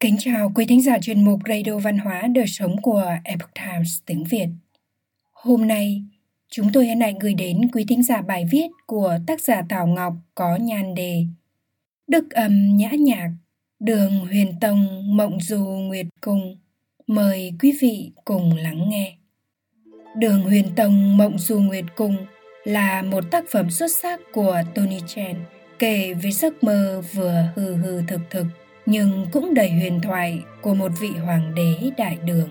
Kính chào quý thính giả chuyên mục Radio Văn hóa Đời Sống của Epoch Times tiếng Việt. Hôm nay, chúng tôi hân hạnh gửi đến quý thính giả bài viết của tác giả Thảo Ngọc có nhan đề Đức âm nhã nhạc, đường huyền tông mộng du nguyệt cung. Mời quý vị cùng lắng nghe. Đường huyền tông mộng du nguyệt cung là một tác phẩm xuất sắc của Tony Chen kể về giấc mơ vừa hư hư thực thực nhưng cũng đầy huyền thoại của một vị hoàng đế đại đường.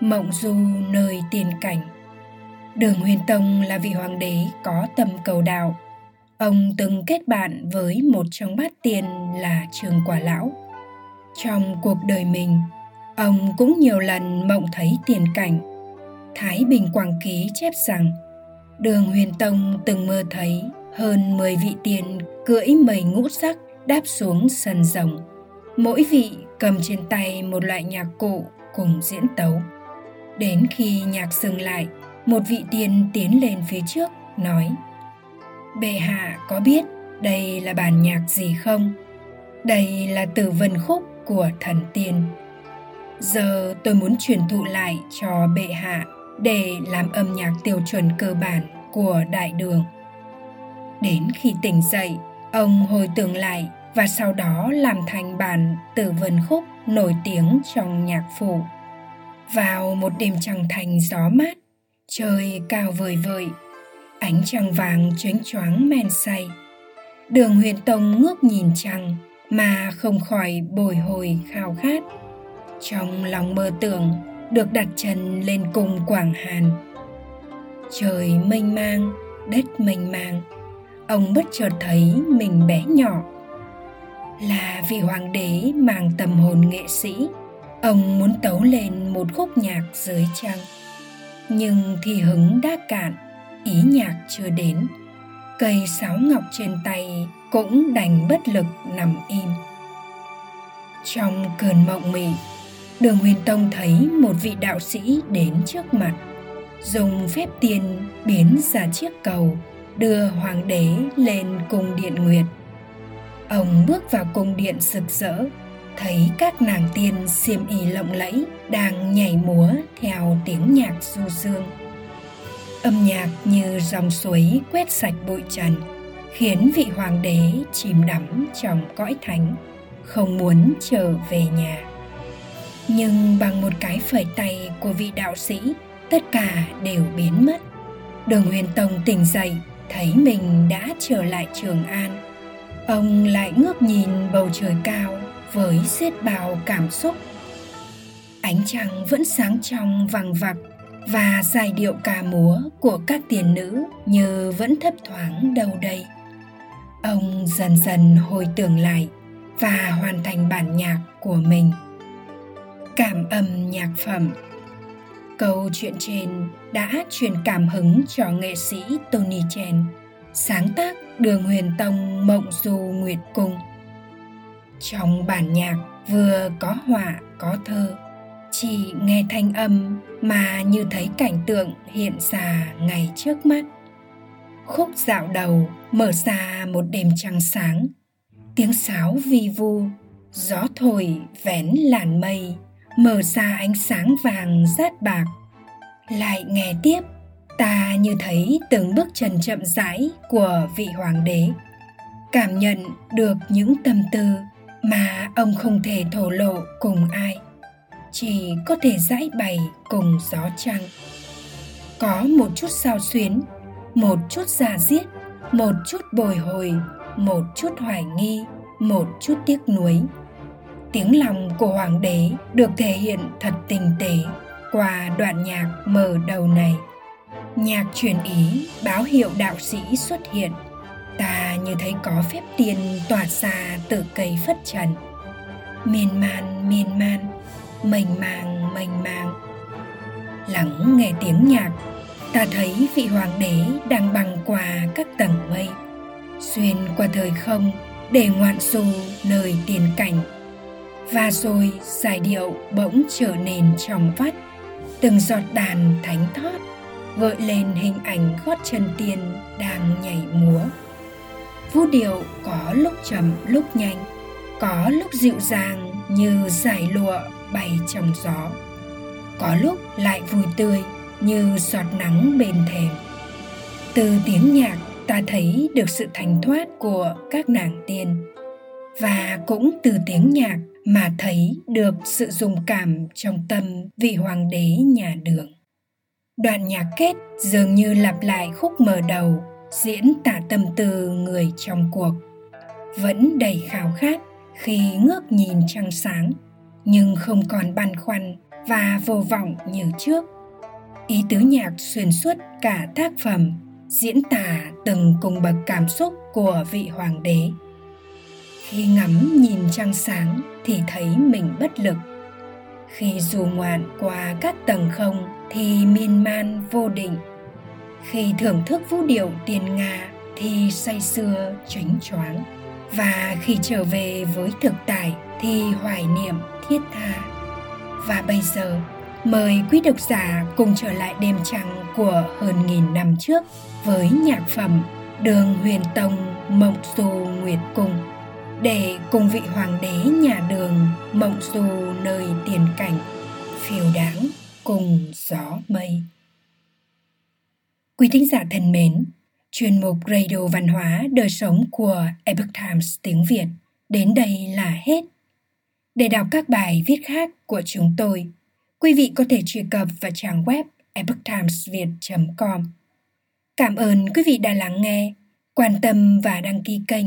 Mộng du nơi tiền cảnh Đường Huyền Tông là vị hoàng đế có tâm cầu đạo. Ông từng kết bạn với một trong bát tiên là Trường Quả Lão. Trong cuộc đời mình, ông cũng nhiều lần mộng thấy tiền cảnh. Thái Bình Quảng Ký chép rằng Đường Huyền Tông từng mơ thấy hơn 10 vị tiền cưỡi mây ngũ sắc đáp xuống sân rồng. Mỗi vị cầm trên tay một loại nhạc cụ cùng diễn tấu. Đến khi nhạc dừng lại, một vị tiên tiến lên phía trước nói Bệ hạ có biết đây là bản nhạc gì không? Đây là tử vân khúc của thần tiên. Giờ tôi muốn truyền thụ lại cho bệ hạ để làm âm nhạc tiêu chuẩn cơ bản của đại đường. Đến khi tỉnh dậy, ông hồi tưởng lại và sau đó làm thành bản tử vân khúc nổi tiếng trong nhạc phủ. Vào một đêm trăng thành gió mát, trời cao vời vợi, ánh trăng vàng chónh choáng men say. Đường huyền tông ngước nhìn trăng mà không khỏi bồi hồi khao khát. Trong lòng mơ tưởng được đặt chân lên cùng Quảng Hàn. Trời mênh mang, đất mênh mang, ông bất chợt thấy mình bé nhỏ là vị hoàng đế mang tâm hồn nghệ sĩ. Ông muốn tấu lên một khúc nhạc dưới trăng. Nhưng thì hứng đã cạn, ý nhạc chưa đến. Cây sáo ngọc trên tay cũng đành bất lực nằm im. Trong cơn mộng mị, đường huyền tông thấy một vị đạo sĩ đến trước mặt, dùng phép tiên biến ra chiếc cầu, đưa hoàng đế lên cung điện nguyệt ông bước vào cung điện rực rỡ thấy các nàng tiên xiêm y lộng lẫy đang nhảy múa theo tiếng nhạc du dương. Âm nhạc như dòng suối quét sạch bụi trần, khiến vị hoàng đế chìm đắm trong cõi thánh, không muốn trở về nhà. Nhưng bằng một cái phẩy tay của vị đạo sĩ, tất cả đều biến mất. Đường huyền tông tỉnh dậy, thấy mình đã trở lại trường an ông lại ngước nhìn bầu trời cao với xiết bao cảm xúc. Ánh trăng vẫn sáng trong vằng vặc và giai điệu ca múa của các tiền nữ như vẫn thấp thoáng đâu đây. Ông dần dần hồi tưởng lại và hoàn thành bản nhạc của mình. Cảm âm nhạc phẩm. Câu chuyện trên đã truyền cảm hứng cho nghệ sĩ tony chen sáng tác đường huyền tông mộng du nguyệt cung. Trong bản nhạc vừa có họa, có thơ, chỉ nghe thanh âm mà như thấy cảnh tượng hiện ra ngay trước mắt. Khúc dạo đầu mở ra một đêm trăng sáng. Tiếng sáo vi vu, gió thổi vén làn mây, mở ra ánh sáng vàng rát bạc. Lại nghe tiếp ta như thấy từng bước chân chậm rãi của vị hoàng đế. Cảm nhận được những tâm tư mà ông không thể thổ lộ cùng ai. Chỉ có thể giải bày cùng gió trăng. Có một chút sao xuyến, một chút giả diết, một chút bồi hồi, một chút hoài nghi, một chút tiếc nuối. Tiếng lòng của hoàng đế được thể hiện thật tinh tế qua đoạn nhạc mở đầu này nhạc truyền ý, báo hiệu đạo sĩ xuất hiện. Ta như thấy có phép tiền tỏa ra từ cây phất trần. Miên man miên man, mênh mang mênh mang lắng nghe tiếng nhạc, ta thấy vị hoàng đế đang băng qua các tầng mây. Xuyên qua thời không, để ngoạn du nơi tiền cảnh. Và rồi giải điệu bỗng trở nên trong vắt. Từng giọt đàn thánh thót gợi lên hình ảnh gót chân tiên đang nhảy múa. Vũ điệu có lúc chậm, lúc nhanh, có lúc dịu dàng như giải lụa bay trong gió. Có lúc lại vui tươi như giọt nắng bên thềm. Từ tiếng nhạc ta thấy được sự thành thoát của các nàng tiên. Và cũng từ tiếng nhạc mà thấy được sự dùng cảm trong tâm vị hoàng đế nhà đường đoàn nhạc kết dường như lặp lại khúc mở đầu, diễn tả tâm tư người trong cuộc. Vẫn đầy khao khát khi ngước nhìn trăng sáng, nhưng không còn băn khoăn và vô vọng như trước. Ý tứ nhạc xuyên suốt cả tác phẩm, diễn tả từng cung bậc cảm xúc của vị hoàng đế. Khi ngắm nhìn trăng sáng thì thấy mình bất lực khi du ngoạn qua các tầng không thì miên man vô định. Khi thưởng thức vũ điệu tiền nga thì say sưa chánh choáng. Và khi trở về với thực tại thì hoài niệm thiết tha. Và bây giờ, mời quý độc giả cùng trở lại đêm trăng của hơn nghìn năm trước với nhạc phẩm đường huyền tông mộng du nguyệt cung để cùng vị hoàng đế nhà đường mộng du nơi tiền cảnh, phiêu đáng cùng gió mây. Quý thính giả thân mến, chuyên mục radio văn hóa đời sống của epoch times tiếng việt đến đây là hết. Để đọc các bài viết khác của chúng tôi, quý vị có thể truy cập vào trang web epochtimesviet com. Cảm ơn quý vị đã lắng nghe, quan tâm và đăng ký kênh